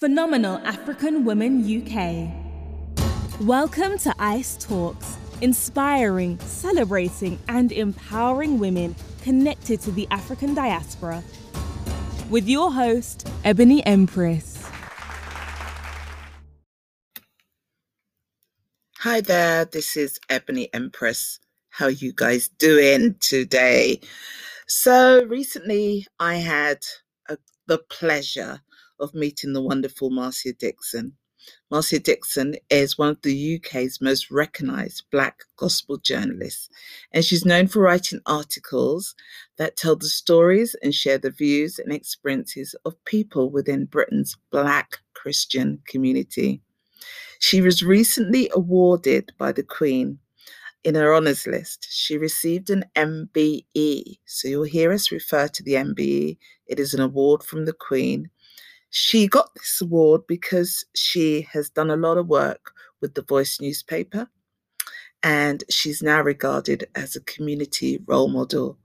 Phenomenal African Women UK. Welcome to ICE Talks, inspiring, celebrating, and empowering women connected to the African diaspora. With your host, Ebony Empress. Hi there, this is Ebony Empress. How you guys doing today? So recently I had a, the pleasure of meeting the wonderful Marcia Dixon. Marcia Dixon is one of the UK's most recognised Black gospel journalists, and she's known for writing articles that tell the stories and share the views and experiences of people within Britain's Black Christian community. She was recently awarded by the Queen in her honours list. She received an MBE, so you'll hear us refer to the MBE. It is an award from the Queen she got this award because she has done a lot of work with the Voice newspaper and she's now regarded as a community role model.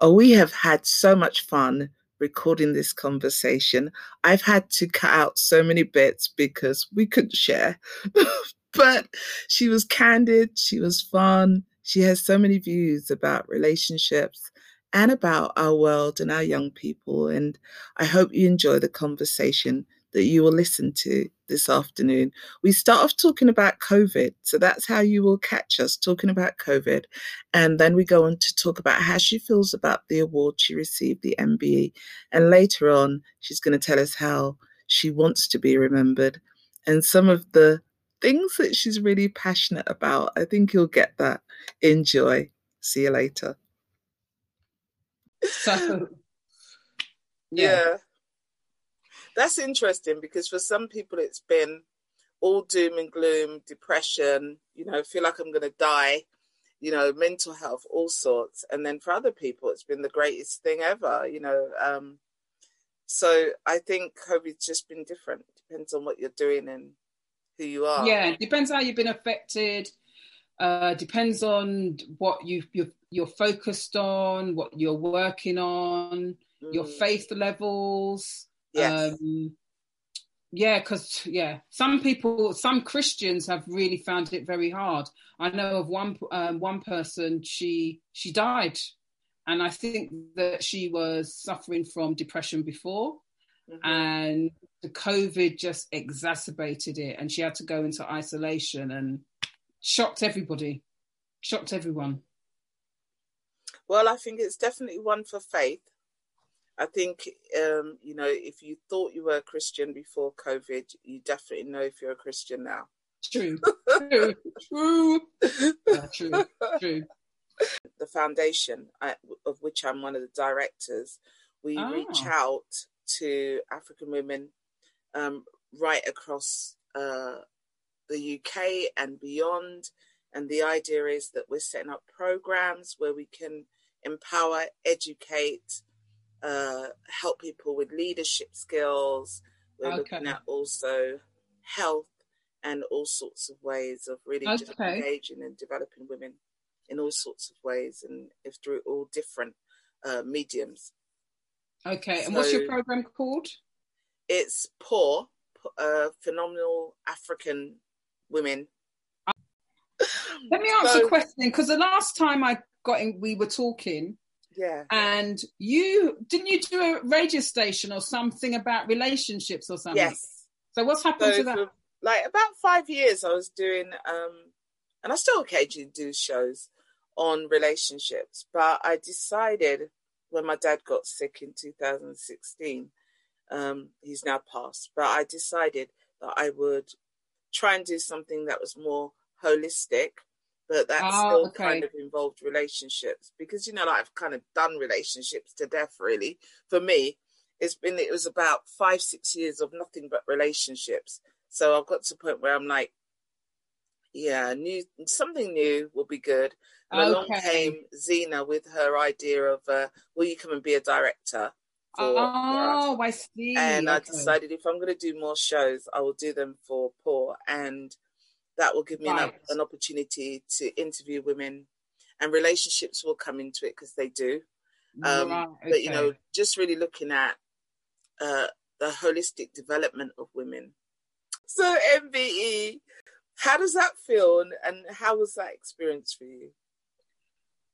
Oh, we have had so much fun recording this conversation. I've had to cut out so many bits because we couldn't share. but she was candid, she was fun. She has so many views about relationships and about our world and our young people. And I hope you enjoy the conversation that you will listen to this afternoon. We start off talking about COVID. So that's how you will catch us talking about COVID. And then we go on to talk about how she feels about the award she received, the MBE. And later on, she's going to tell us how she wants to be remembered and some of the things that she's really passionate about. I think you'll get that. Enjoy. See you later. So, yeah. yeah. That's interesting because for some people it's been all doom and gloom, depression, you know, feel like I'm going to die, you know, mental health, all sorts. And then for other people, it's been the greatest thing ever, you know. Um, so I think COVID's just been different. Depends on what you're doing and who you are. Yeah, it depends how you've been affected. Uh, depends on what you you're, you're focused on, what you're working on, mm. your faith levels. Yes. Um, yeah, because yeah, some people, some Christians have really found it very hard. I know of one um, one person. She she died, and I think that she was suffering from depression before, mm-hmm. and the COVID just exacerbated it, and she had to go into isolation. And shocked everybody, shocked everyone. Well, I think it's definitely one for faith. I think, um, you know, if you thought you were a Christian before COVID, you definitely know if you're a Christian now. True, true, true, yeah, true, true. The foundation, of which I'm one of the directors, we oh. reach out to African women um, right across uh, the UK and beyond. And the idea is that we're setting up programs where we can empower, educate, uh, help people with leadership skills. We're okay. looking at also health and all sorts of ways of really okay. just engaging and developing women in all sorts of ways and if through all different uh, mediums. Okay, and what's your program called? It's PAW, uh, Phenomenal African women. Let me ask so, a question because the last time I got in, we were talking. Yeah. And you didn't you do a radio station or something about relationships or something? Yes. So what's happened so to that? Like about five years, I was doing, um, and I still occasionally do shows on relationships, but I decided when my dad got sick in 2016, um, he's now passed, but I decided that I would try and do something that was more holistic, but that oh, still okay. kind of involved relationships because you know, like I've kind of done relationships to death. Really, for me, it's been it was about five six years of nothing but relationships. So I've got to the point where I'm like, yeah, new something new will be good. And okay. along came Zena with her idea of, uh, will you come and be a director? Oh, I see. And okay. I decided if I'm going to do more shows, I will do them for PAW, and that will give me right. an, an, opportunity to interview women, and relationships will come into it because they do. Um, right, okay. But you know, just really looking at uh, the holistic development of women. So, MBE, how does that feel, and, and how was that experience for you?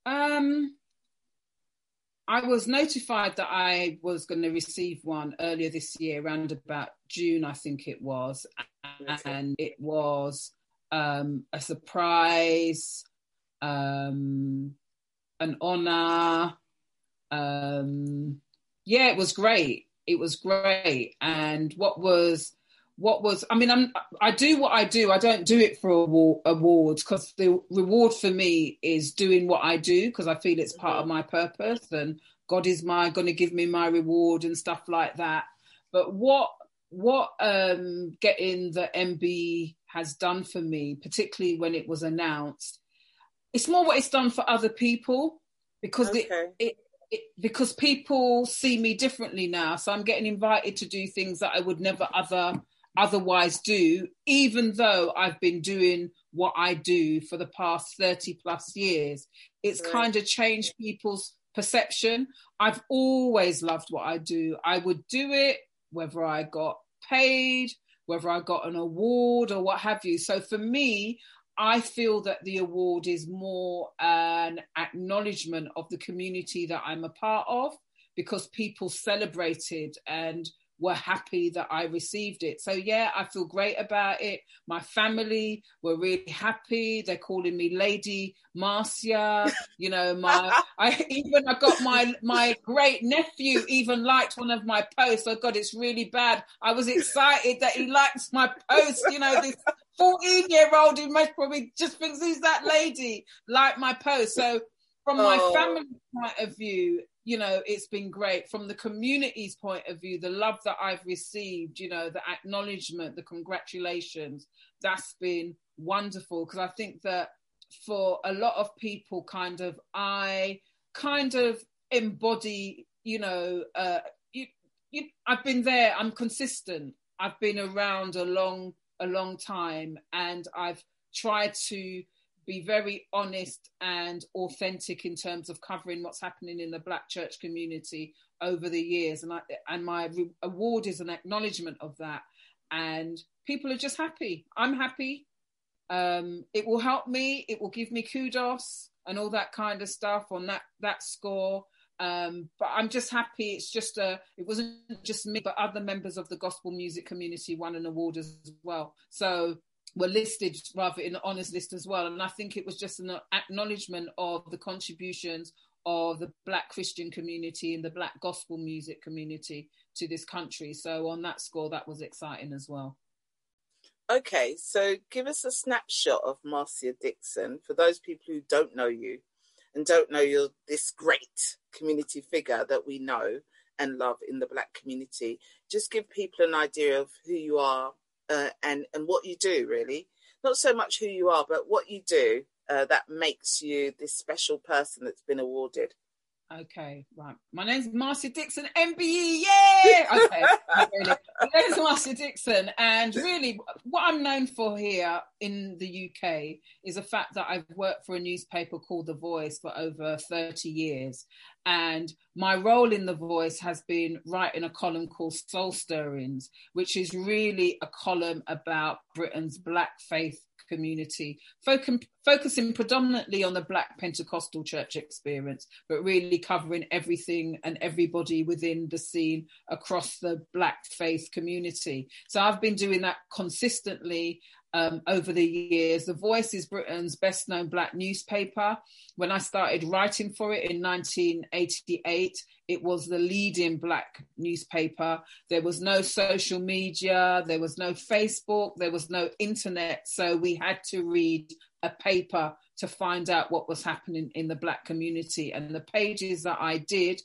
Um, I was notified that I was going to receive one earlier this year, around about June, I think it was, and it was um, a surprise, um, an honor. Um, yeah, it was great. It was great, and what was what was i mean i'm i do what i do i don't do it for award, awards because the reward for me is doing what i do because i feel it's part of mm-hmm. my purpose and god is my going to give me my reward and stuff like that but what what um getting the mb has done for me particularly when it was announced it's more what it's done for other people because okay. it, it it, because people see me differently now so i'm getting invited to do things that i would never other otherwise do, even though I've been doing what I do for the past 30 plus years. It's right. kind of changed people's perception. I've always loved what I do. I would do it whether I got paid, whether I got an award or what have you. So for me, I feel that the award is more an acknowledgement of the community that I'm a part of because people celebrated and were happy that I received it. So yeah, I feel great about it. My family were really happy. They're calling me Lady Marcia. You know, my I even I got my my great nephew even liked one of my posts. Oh God, it's really bad. I was excited that he likes my post. You know, this 14 year old who most probably just thinks who's that lady like my post. So from my oh. family point of view, you know, it's been great. From the community's point of view, the love that I've received, you know, the acknowledgement, the congratulations, that's been wonderful. Because I think that for a lot of people, kind of, I kind of embody, you know, uh, you, you, I've been there. I'm consistent. I've been around a long, a long time, and I've tried to be very honest and authentic in terms of covering what's happening in the black church community over the years. And I, and my award is an acknowledgement of that. And people are just happy. I'm happy. Um, it will help me. It will give me kudos and all that kind of stuff on that that score. Um, but i'm just happy. It's just a it wasn't just me but other members of the gospel music community won an award as well. So were listed rather in the honours list as well. And I think it was just an acknowledgement of the contributions of the Black Christian community and the Black gospel music community to this country. So on that score, that was exciting as well. Okay, so give us a snapshot of Marcia Dixon for those people who don't know you and don't know you're this great community figure that we know and love in the Black community. Just give people an idea of who you are uh, and and what you do really. Not so much who you are but what you do uh, that makes you this special person that's been awarded Okay, right. My name's Marcia Dixon, MBE. Yay! Okay, really. my name's Marcia Dixon, and really, what I'm known for here in the UK is the fact that I've worked for a newspaper called The Voice for over 30 years, and my role in The Voice has been writing a column called Soul Stirrings, which is really a column about Britain's Black faith community, focusing predominantly on the Black Pentecostal church experience, but really covering everything and everybody within the scene across the Black faith community. So I've been doing that consistently um, over the years. The Voice is Britain's best known black newspaper. When I started writing for it in 1988, it was the leading black newspaper. There was no social media, there was no Facebook, there was no internet. So we had to read a paper to find out what was happening in the black community. And the pages that I did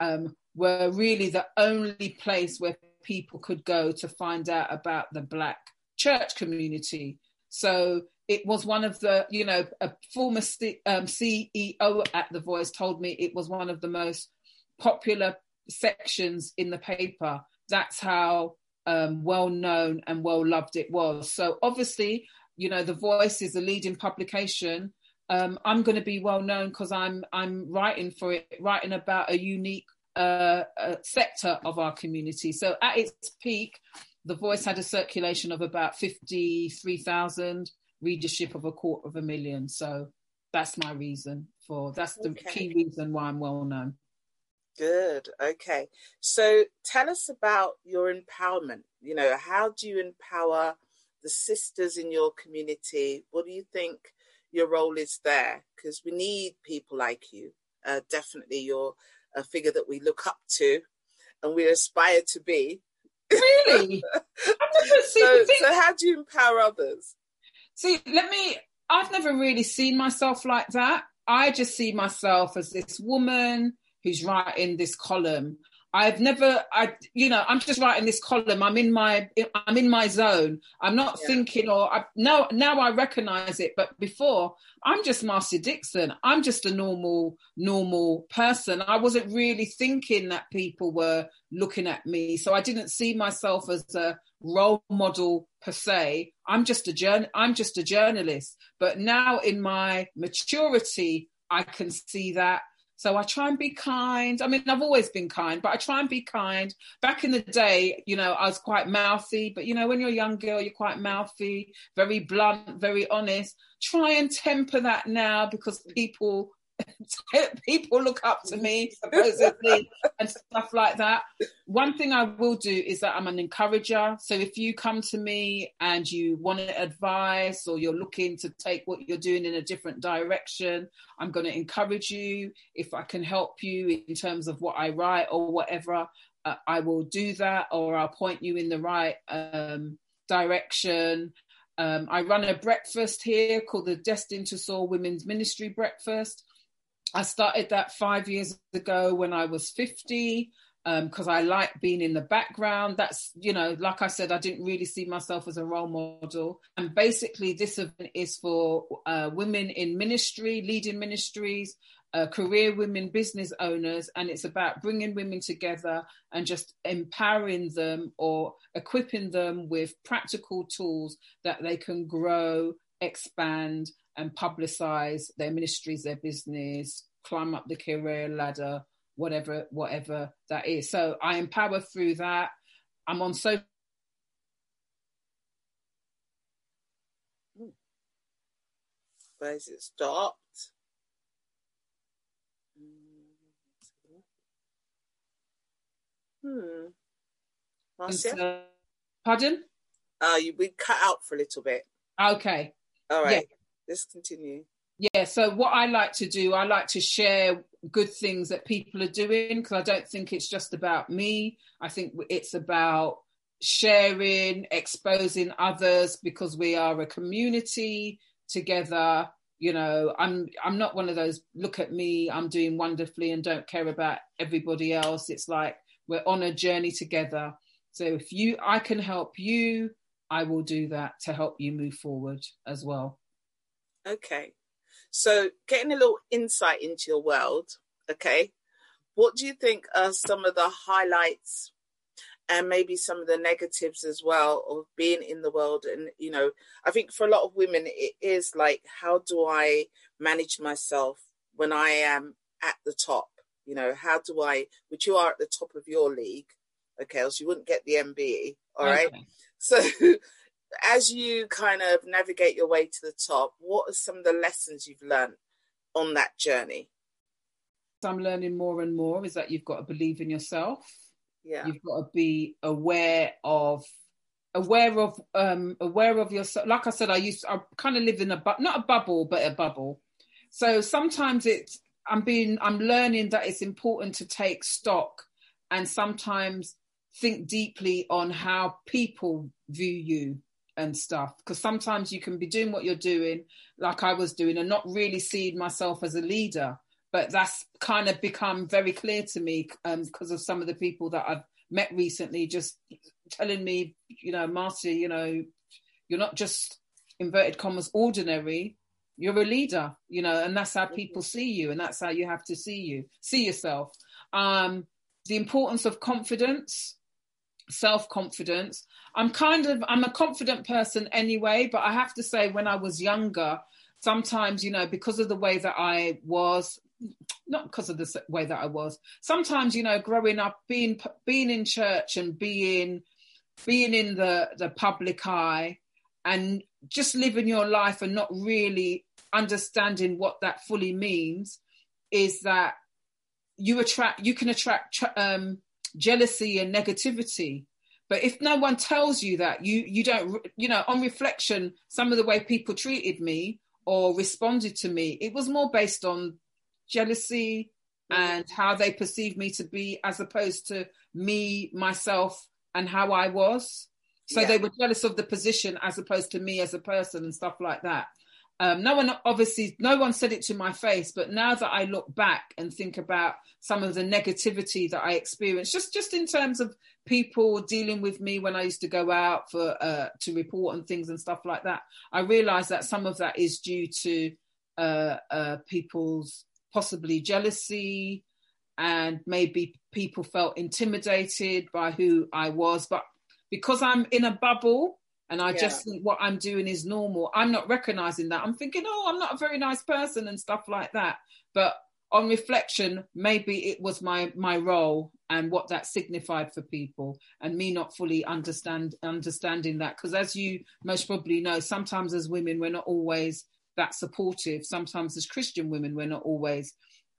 um, were really the only place where people could go to find out about the black church community. So it was one of the, you know, a former um, CEO at The Voice told me it was one of the most popular sections in the paper. That's how um, well known and well loved it was. So obviously, you know, The Voice is a leading publication. Um, I'm going to be well known because I'm I'm writing for it, writing about a unique uh, uh, sector of our community. So at its peak, The Voice had a circulation of about 53,000, readership of a quarter of a million. So that's my reason for, that's the okay. key reason why I'm well known. Good. Okay. So tell us about your empowerment. You know, how do you empower the sisters in your community? What do you think your role is there? Because we need people like you. Uh, definitely, you're a figure that we look up to and we aspire to be. Really? so, so, how do you empower others? See, let me, I've never really seen myself like that. I just see myself as this woman who's writing this column. I've never, I, you know, I'm just writing this column. I'm in my, I'm in my zone. I'm not yeah. thinking, or I, now, now I recognize it. But before, I'm just Marcia Dixon. I'm just a normal, normal person. I wasn't really thinking that people were looking at me, so I didn't see myself as a role model per se. I'm just a journal. I'm just a journalist. But now, in my maturity, I can see that so I try and be kind. I mean, I've always been kind, but I try and be kind. Back in the day, you know, I was quite mouthy, but you know, when you're a young girl, you're quite mouthy, very blunt, very honest. Try and temper that now because people people look up to me supposedly and stuff like that. One thing I will do is that I'm an encourager. So if you come to me and you want advice or you're looking to take what you're doing in a different direction, I'm going to encourage you. If I can help you in terms of what I write or whatever, uh, I will do that or I'll point you in the right um, direction. Um, I run a breakfast here called the Destined to Soar Women's Ministry Breakfast. I started that five years ago when I was 50 because um, I like being in the background. That's, you know, like I said, I didn't really see myself as a role model. And basically, this event is for uh, women in ministry, leading ministries, uh, career women, business owners, and it's about bringing women together and just empowering them or equipping them with practical tools that they can grow, expand, and publicize their ministries, their business, climb up the career ladder, whatever, whatever that is. So I empower through that. I'm on so Where's it stopped? Hmm. Marcia? Pardon? Uh, you, we cut out for a little bit. Okay. All right. Yeah let's continue. Yeah, so what I like to do, I like to share good things that people are doing because I don't think it's just about me. I think it's about sharing, exposing others because we are a community together. You know, I'm I'm not one of those look at me, I'm doing wonderfully and don't care about everybody else. It's like we're on a journey together. So if you I can help you, I will do that to help you move forward as well. Okay. So, getting a little insight into your world, okay, what do you think are some of the highlights and maybe some of the negatives as well of being in the world? And, you know, I think for a lot of women, it is like, how do I manage myself when I am at the top? You know, how do I, which you are at the top of your league, okay, else you wouldn't get the MBE, all right? So, as you kind of navigate your way to the top, what are some of the lessons you've learned on that journey? I'm learning more and more is that you've got to believe in yourself. Yeah. You've got to be aware of aware of um aware of yourself. Like I said, I used I kind of live in a bu- not a bubble, but a bubble. So sometimes it's I'm being I'm learning that it's important to take stock and sometimes think deeply on how people view you and stuff because sometimes you can be doing what you're doing like i was doing and not really seeing myself as a leader but that's kind of become very clear to me because um, of some of the people that i've met recently just telling me you know marty you know you're not just inverted commas ordinary you're a leader you know and that's how people see you and that's how you have to see you see yourself. Um the importance of confidence self confidence. I'm kind of I'm a confident person anyway, but I have to say when I was younger, sometimes you know because of the way that I was not because of the way that I was. Sometimes, you know, growing up, being being in church and being being in the the public eye, and just living your life and not really understanding what that fully means, is that you attract you can attract um, jealousy and negativity. But if no one tells you that, you you don't you know on reflection, some of the way people treated me or responded to me, it was more based on jealousy mm. and how they perceived me to be as opposed to me myself and how I was. So yeah. they were jealous of the position as opposed to me as a person and stuff like that. Um, no one obviously, no one said it to my face, but now that I look back and think about some of the negativity that I experienced, just just in terms of people dealing with me when I used to go out for uh, to report and things and stuff like that, I realised that some of that is due to uh, uh, people's possibly jealousy, and maybe people felt intimidated by who I was. But because I'm in a bubble and I yeah. just think what I'm doing is normal, I'm not recognizing that. I'm thinking, oh, I'm not a very nice person and stuff like that. But on reflection, maybe it was my my role and what that signified for people, and me not fully understand understanding that. Because as you most probably know, sometimes as women, we're not always that supportive. Sometimes as Christian women, we're not always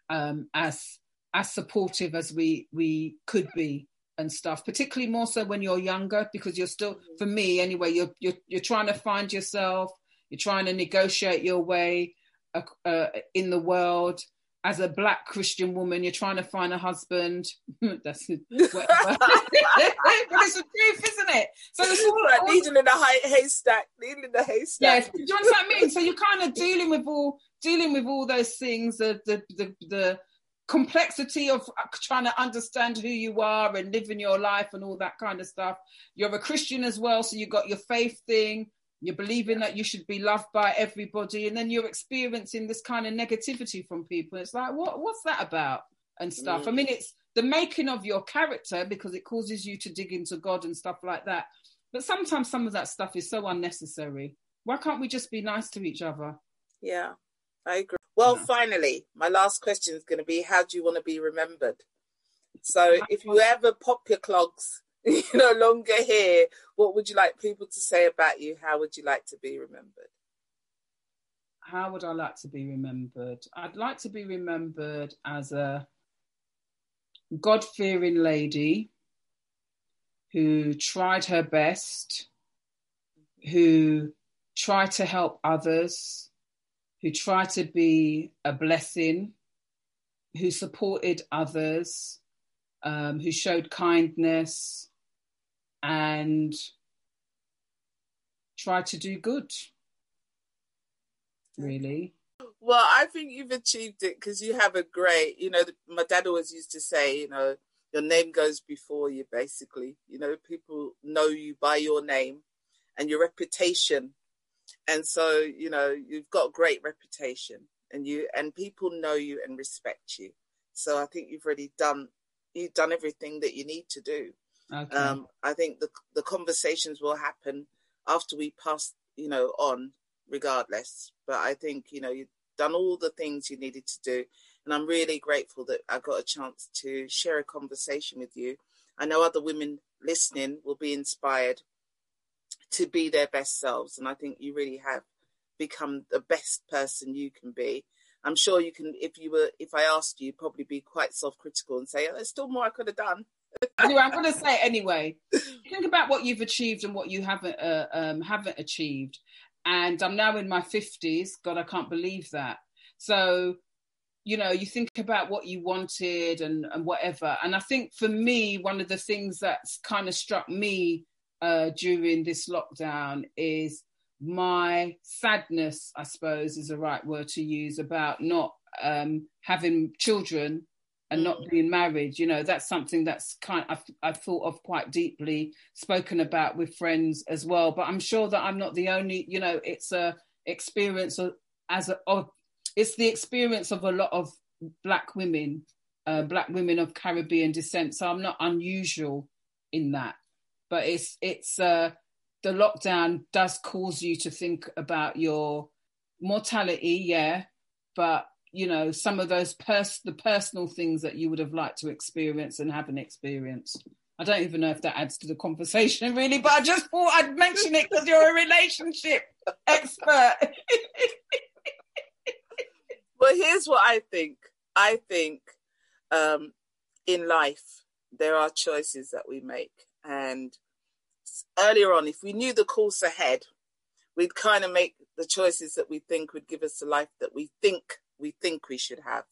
um, as as supportive as we we could be and stuff. Particularly more so when you're younger, because you're still, for me anyway, you're you're you're trying to find yourself. You're trying to negotiate your way uh, uh, in the world as a black Christian woman, you're trying to find a husband. That's but it's the truth, isn't it? So it's all like all, needle in a haystack, needle in the haystack. Yes, do you understand what I mean? So you're kind of dealing with all dealing with all those things, the the the, the complexity of trying to understand who you are and living your life and all that kind of stuff. You're a Christian as well, so you got your faith thing. You're believing that you should be loved by everybody. And then you're experiencing this kind of negativity from people. It's like what what's that about? And stuff. Mm. i mean it's the making of your character because it causes you to dig into god and stuff like that. But sometimes some of that stuff is so unnecessary. Why can't we just be nice to each other? Yeah i agree well yeah. finally my last question is going to be how do you want to be remembered so oh if you ever pop your clogs you're no longer here. What would you like people to say about you? How would you like to be remembered? How would I like to be remembered? I'd like to be remembered as a God fearing lady who tried her best, who tried to help others, who tried to be a blessing, who supported others, um, who showed kindness, and tried to do good really. Well i think you've achieved it because you have a great you know my dad always used to say you know your name goes before you basically. You know people know you by your name and your reputation and so you know you've got great reputation and you and people know you and respect you so i think you've already done you've done everything that you need to do Okay. Um, I think the the conversations will happen after we pass, you know, on regardless. But I think you know you've done all the things you needed to do, and I'm really grateful that I got a chance to share a conversation with you. I know other women listening will be inspired to be their best selves, and I think you really have become the best person you can be. I'm sure you can, if you were, if I asked you, probably be quite self-critical and say, oh, "There's still more I could have done." anyway, I'm going to say anyway. Think about what you've achieved and what you haven't uh, um, haven't achieved. And I'm now in my fifties. God, I can't believe that. So, you know, you think about what you wanted and and whatever. And I think for me, one of the things that's kind of struck me uh, during this lockdown is my sadness. I suppose is the right word to use about not um, having children and not mm. being married you know that's something that's kind I've, I've thought of quite deeply spoken about with friends as well but i'm sure that i'm not the only you know it's a experience of, as a of, it's the experience of a lot of black women uh, black women of caribbean descent so i'm not unusual in that but it's it's uh the lockdown does cause you to think about your mortality yeah but you know some of those pers- the personal things that you would have liked to experience and haven't experienced. I don't even know if that adds to the conversation really but i just thought i'd mention it because you're a relationship expert. Well here's what i think. I think um, in life there are choices that we make and earlier on if we knew the course ahead we'd kind of make the choices that we think would give us the life that we think we think we should have.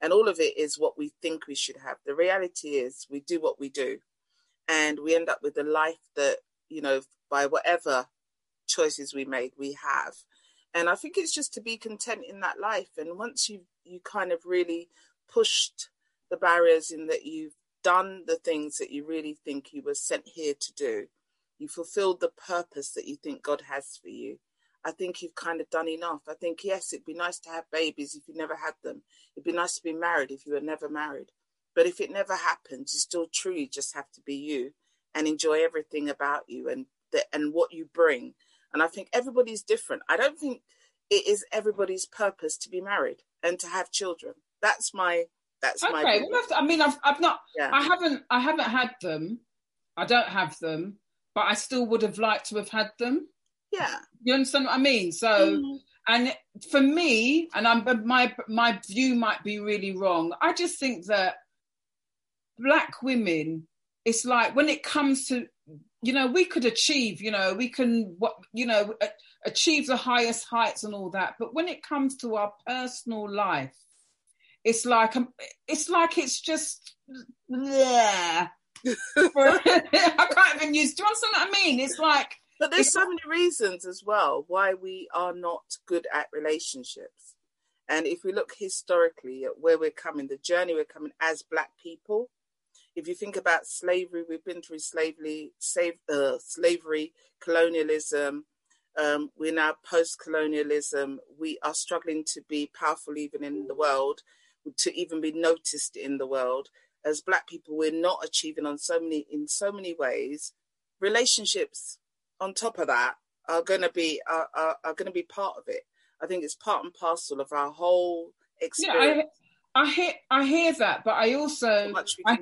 And all of it is what we think we should have. The reality is we do what we do and we end up with the life that, you know, by whatever choices we made, we have. And I think it's just to be content in that life. And once you you kind of really pushed the barriers in that you've done the things that you really think you were sent here to do, you fulfilled the purpose that you think God has for you I think you've kind of done enough. I think, yes, it'd be nice to have babies if you never had them. It'd be nice to be married if you were never married. But if it never happens, you still truly just have to be you and enjoy everything about you and the, and what you bring. And I think everybody's different. I don't think it is everybody's purpose to be married and to have children. That's my that's okay, my. Well, I mean, I've I've not. Yeah. I haven't I haven't had them. I don't have them, but I still would have liked to have had them. Yeah. You understand what I mean? So, mm. and for me, and I'm my my view might be really wrong. I just think that black women, it's like when it comes to, you know, we could achieve, you know, we can what, you know, achieve the highest heights and all that, but when it comes to our personal life, it's like um, it's like it's just yeah. I can't even use. Do you understand what I mean? It's like but there's so many reasons as well why we are not good at relationships. And if we look historically at where we're coming, the journey we're coming as Black people, if you think about slavery, we've been through slavery, save, uh, slavery, colonialism. Um, we're now post-colonialism. We are struggling to be powerful even in the world, to even be noticed in the world. As Black people, we're not achieving on so many in so many ways. Relationships on top of that are going to be are, are, are going to be part of it. I think it's part and parcel of our whole experience. Yeah, I, I hear I hear that, but I also I,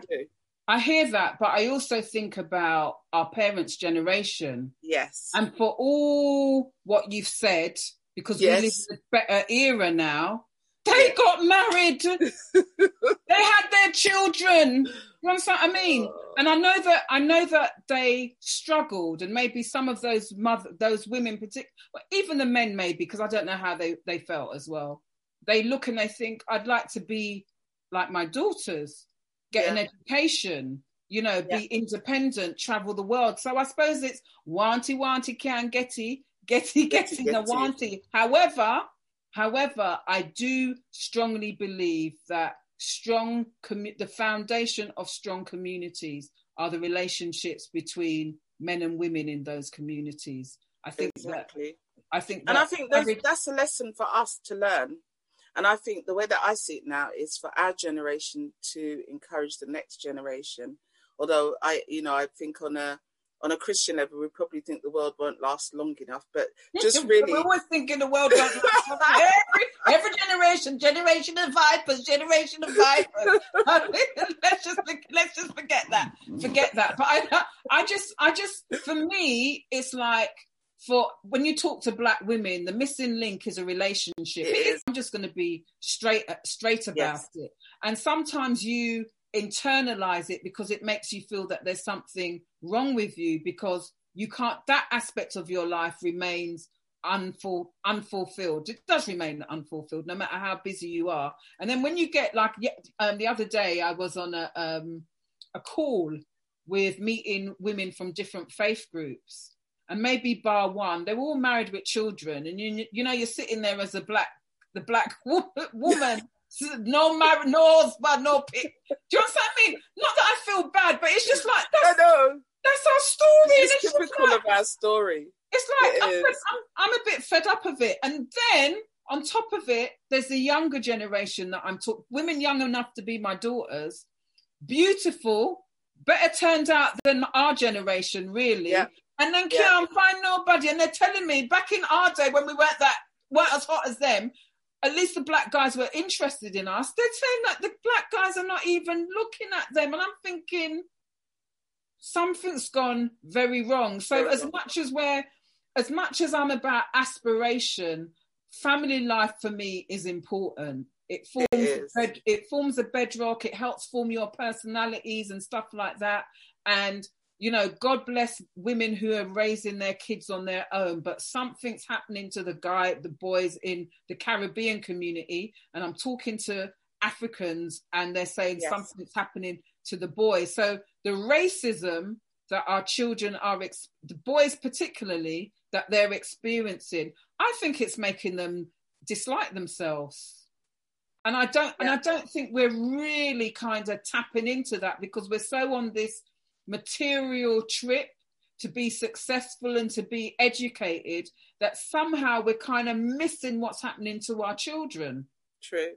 I hear that, but I also think about our parents' generation. Yes, and for all what you've said, because yes. we live in a better era now. They got married. they had their children. You understand what I mean? Oh. And I know that I know that they struggled, and maybe some of those mother, those women, particular, even the men, maybe because I don't know how they they felt as well. They look and they think, I'd like to be like my daughters, get yeah. an education, you know, yeah. be independent, travel the world. So I suppose it's wanty wanty can getty, getty getty the wanty. However, however, I do strongly believe that strong commu- the foundation of strong communities are the relationships between men and women in those communities. I think exactly. That, i think and i think that's, that's a lesson for us to learn. And i think the way that i see it now is for our generation to encourage the next generation. Although i you know i think on a on a Christian level, we probably think the world won't last long enough. But just really, we're always thinking the world won't last long. every, every generation, generation of vipers, generation of vipers. let's just let's just forget that, forget that. But I, I just, I just, for me, it's like for when you talk to black women, the missing link is a relationship. I'm just going to be straight, straight about yes. it. And sometimes you internalize it because it makes you feel that there's something wrong with you because you can't that aspect of your life remains unful, unfulfilled. It does remain unfulfilled no matter how busy you are. And then when you get like um, the other day i was on a um, a call with meeting women from different faith groups. And maybe bar one they were all married with children. And you you know you're sitting there as a black the black woman no marriage, no husband, no pit. Do you know what I mean? Not that I feel bad, but it's just like that's, know. that's our story. It's, it's typical like, of our story. It's like it I'm, I'm, I'm, a bit fed up of it, and then on top of it, there's the younger generation that I'm talking. Women young enough to be my daughters, beautiful, better turned out than our generation, really. Yeah. And then can't find nobody, and they're telling me back in our day when we weren't that weren't as hot as them, at least the black guys were interested in us. They're saying that the black guys are not even looking at them. And I'm thinking something's gone very wrong. So as much as we're as much as I'm about aspiration, family life for me is important. It forms it, bed, it forms a bedrock. It helps form your personalities and stuff like that. And you know, God bless women who are raising their kids on their own, but something's happening to the guy, the boys in the Caribbean community. And I'm talking to Africans and they're saying yes. something's happening to the boys. So the racism that our children are, ex- the boys particularly, that they're experiencing, I think it's making them dislike themselves. And I don't, yeah. and I don't think we're really kind of tapping into that because we're so on this material trip to be successful and to be educated that somehow we're kind of missing what's happening to our children. True.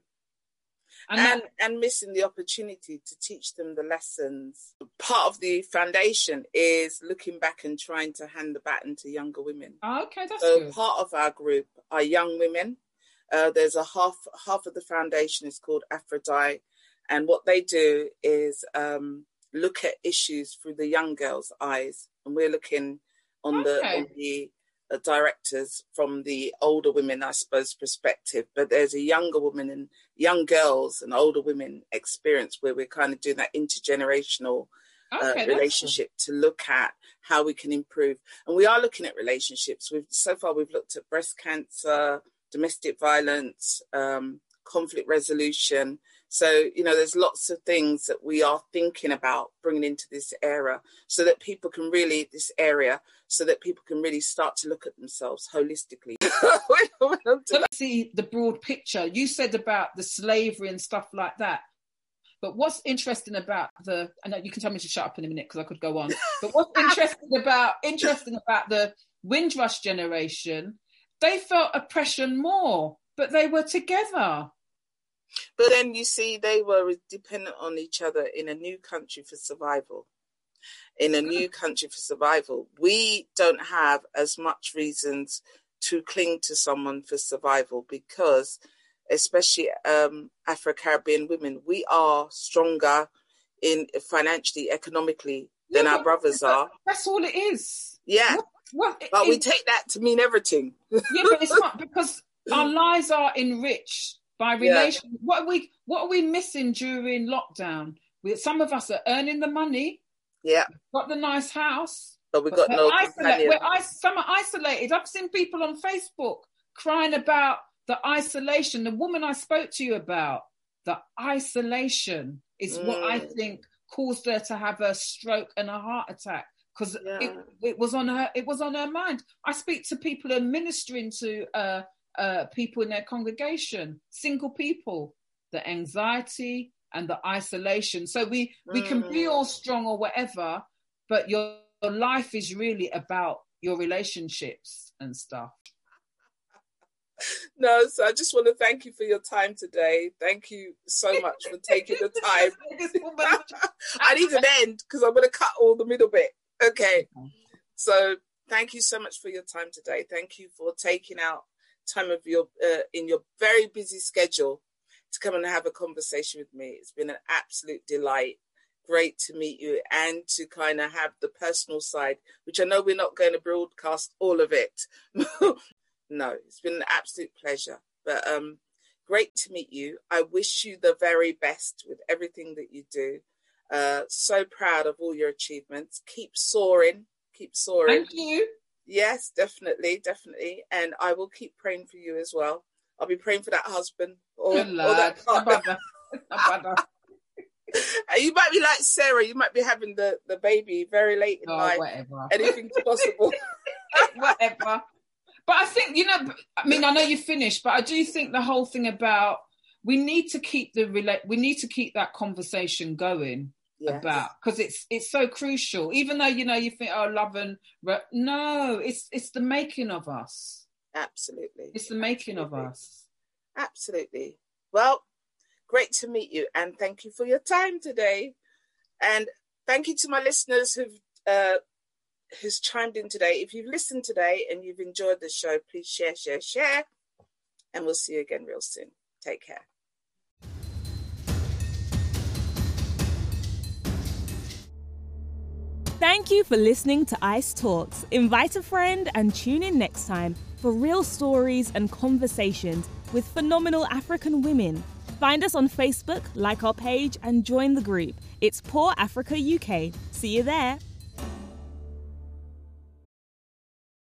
And, and, and, missing the opportunity to teach them the lessons. Part of the foundation is looking back and trying to hand the baton to younger women. Oh, okay, that's so good. part of our group are young women. Uh, there's a half half of the foundation is called Aphrodite, and what they do is um, look at issues through the young girl's eyes, and we're looking on okay. the on the uh, directors from the older women, I suppose, perspective. But there's a younger woman and young girls and older women experience where we're kind of doing that intergenerational uh, okay, uh, relationship to look at how we can improve. And we are looking at relationships. We've so far we've looked at breast cancer, domestic violence, um, conflict resolution, so, you know, there's lots of things that we are thinking about bringing into this era so that people can really, this area, so that people can really start to look at themselves holistically. Let's see the broad picture. You said about the slavery and stuff like that. But what's interesting about the, I know you can tell me to shut up in a minute because I could go on. But what's interesting about interesting about the Windrush generation, they felt oppression more, but they were together. But then you see, they were dependent on each other in a new country for survival. In a new country for survival, we don't have as much reasons to cling to someone for survival because, especially um, Afro Caribbean women, we are stronger in financially, economically than yeah, our brothers are. That's all it is. Yeah. What, what, but we take that to mean everything. yeah, but it's not because our lives are enriched by relation. Yeah. What are we what are we missing during lockdown? We, some of us are earning the money. Yeah, got the nice house, but we've got no. Isolate, we're is, some are isolated. I've seen people on Facebook crying about the isolation. The woman I spoke to you about, the isolation is mm. what I mm. think caused her to have a stroke and a heart attack because yeah. it, it, was on her it was on her mind. I speak to people administering to uh, uh, people in their congregation, single people, the anxiety and the isolation. So we we can be all mm. strong or whatever, but your, your life is really about your relationships and stuff. No, so I just want to thank you for your time today. Thank you so much for taking the time. I need an end because I'm going to cut all the middle bit. Okay. So thank you so much for your time today. Thank you for taking out time of your uh, in your very busy schedule to come and have a conversation with me. It's been an absolute delight. Great to meet you and to kind of have the personal side, which I know we're not going to broadcast all of it. no, it's been an absolute pleasure. But um, great to meet you. I wish you the very best with everything that you do. Uh, so proud of all your achievements. Keep soaring. Keep soaring. Thank you. Yes, definitely, definitely. And I will keep praying for you as well. I'll be praying for that husband or, or that partner. you might be like Sarah. You might be having the, the baby very late in oh, life. Whatever. Anything's possible. whatever. But I think you know. I mean, I know you finished, but I do think the whole thing about we need to keep the relate. We need to keep that conversation going about because it's it's so crucial. Even though you know you think oh love and no, it's it's the making of us. Absolutely, it's the making Absolutely. of us. Absolutely. Well, great to meet you, and thank you for your time today. And thank you to my listeners who've uh, who's chimed in today. If you've listened today and you've enjoyed the show, please share, share, share. and we'll see you again real soon. Take care. Thank you for listening to ICE Talks. Invite a friend and tune in next time for real stories and conversations with phenomenal African women. Find us on Facebook, like our page, and join the group. It's PAW Africa UK. See you there.